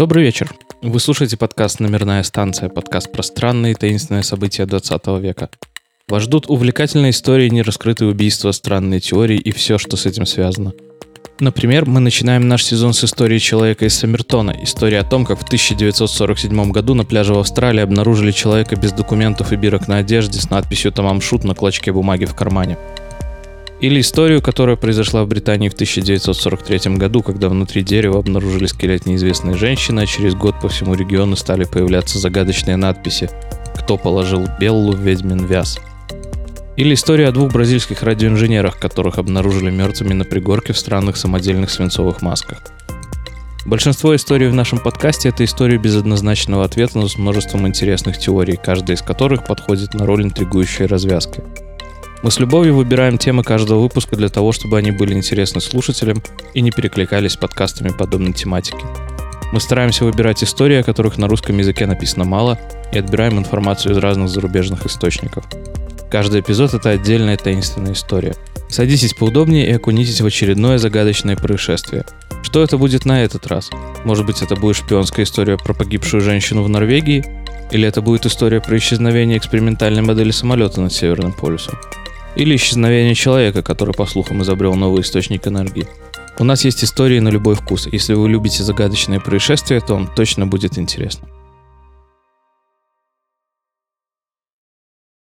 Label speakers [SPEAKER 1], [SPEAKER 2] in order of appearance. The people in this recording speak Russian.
[SPEAKER 1] Добрый вечер. Вы слушаете подкаст «Номерная станция», подкаст про странные таинственные события 20 века. Вас ждут увлекательные истории, нераскрытые убийства, странные теории и все, что с этим связано. Например, мы начинаем наш сезон с истории человека из Саммертона. История о том, как в 1947 году на пляже в Австралии обнаружили человека без документов и бирок на одежде с надписью «Тамам Шут» на клочке бумаги в кармане. Или историю, которая произошла в Британии в 1943 году, когда внутри дерева обнаружили скелет неизвестной женщины, а через год по всему региону стали появляться загадочные надписи «Кто положил Беллу в ведьмин вяз?». Или история о двух бразильских радиоинженерах, которых обнаружили мертвыми на пригорке в странных самодельных свинцовых масках. Большинство историй в нашем подкасте — это истории без однозначного ответа, но с множеством интересных теорий, каждая из которых подходит на роль интригующей развязки — мы с любовью выбираем темы каждого выпуска для того, чтобы они были интересны слушателям и не перекликались с подкастами подобной тематики. Мы стараемся выбирать истории, о которых на русском языке написано мало, и отбираем информацию из разных зарубежных источников. Каждый эпизод — это отдельная таинственная история. Садитесь поудобнее и окунитесь в очередное загадочное происшествие. Что это будет на этот раз? Может быть, это будет шпионская история про погибшую женщину в Норвегии? Или это будет история про исчезновение экспериментальной модели самолета над Северным полюсом? Или исчезновение человека, который, по слухам, изобрел новый источник энергии. У нас есть истории на любой вкус. Если вы любите загадочные происшествия, то вам точно будет интересно.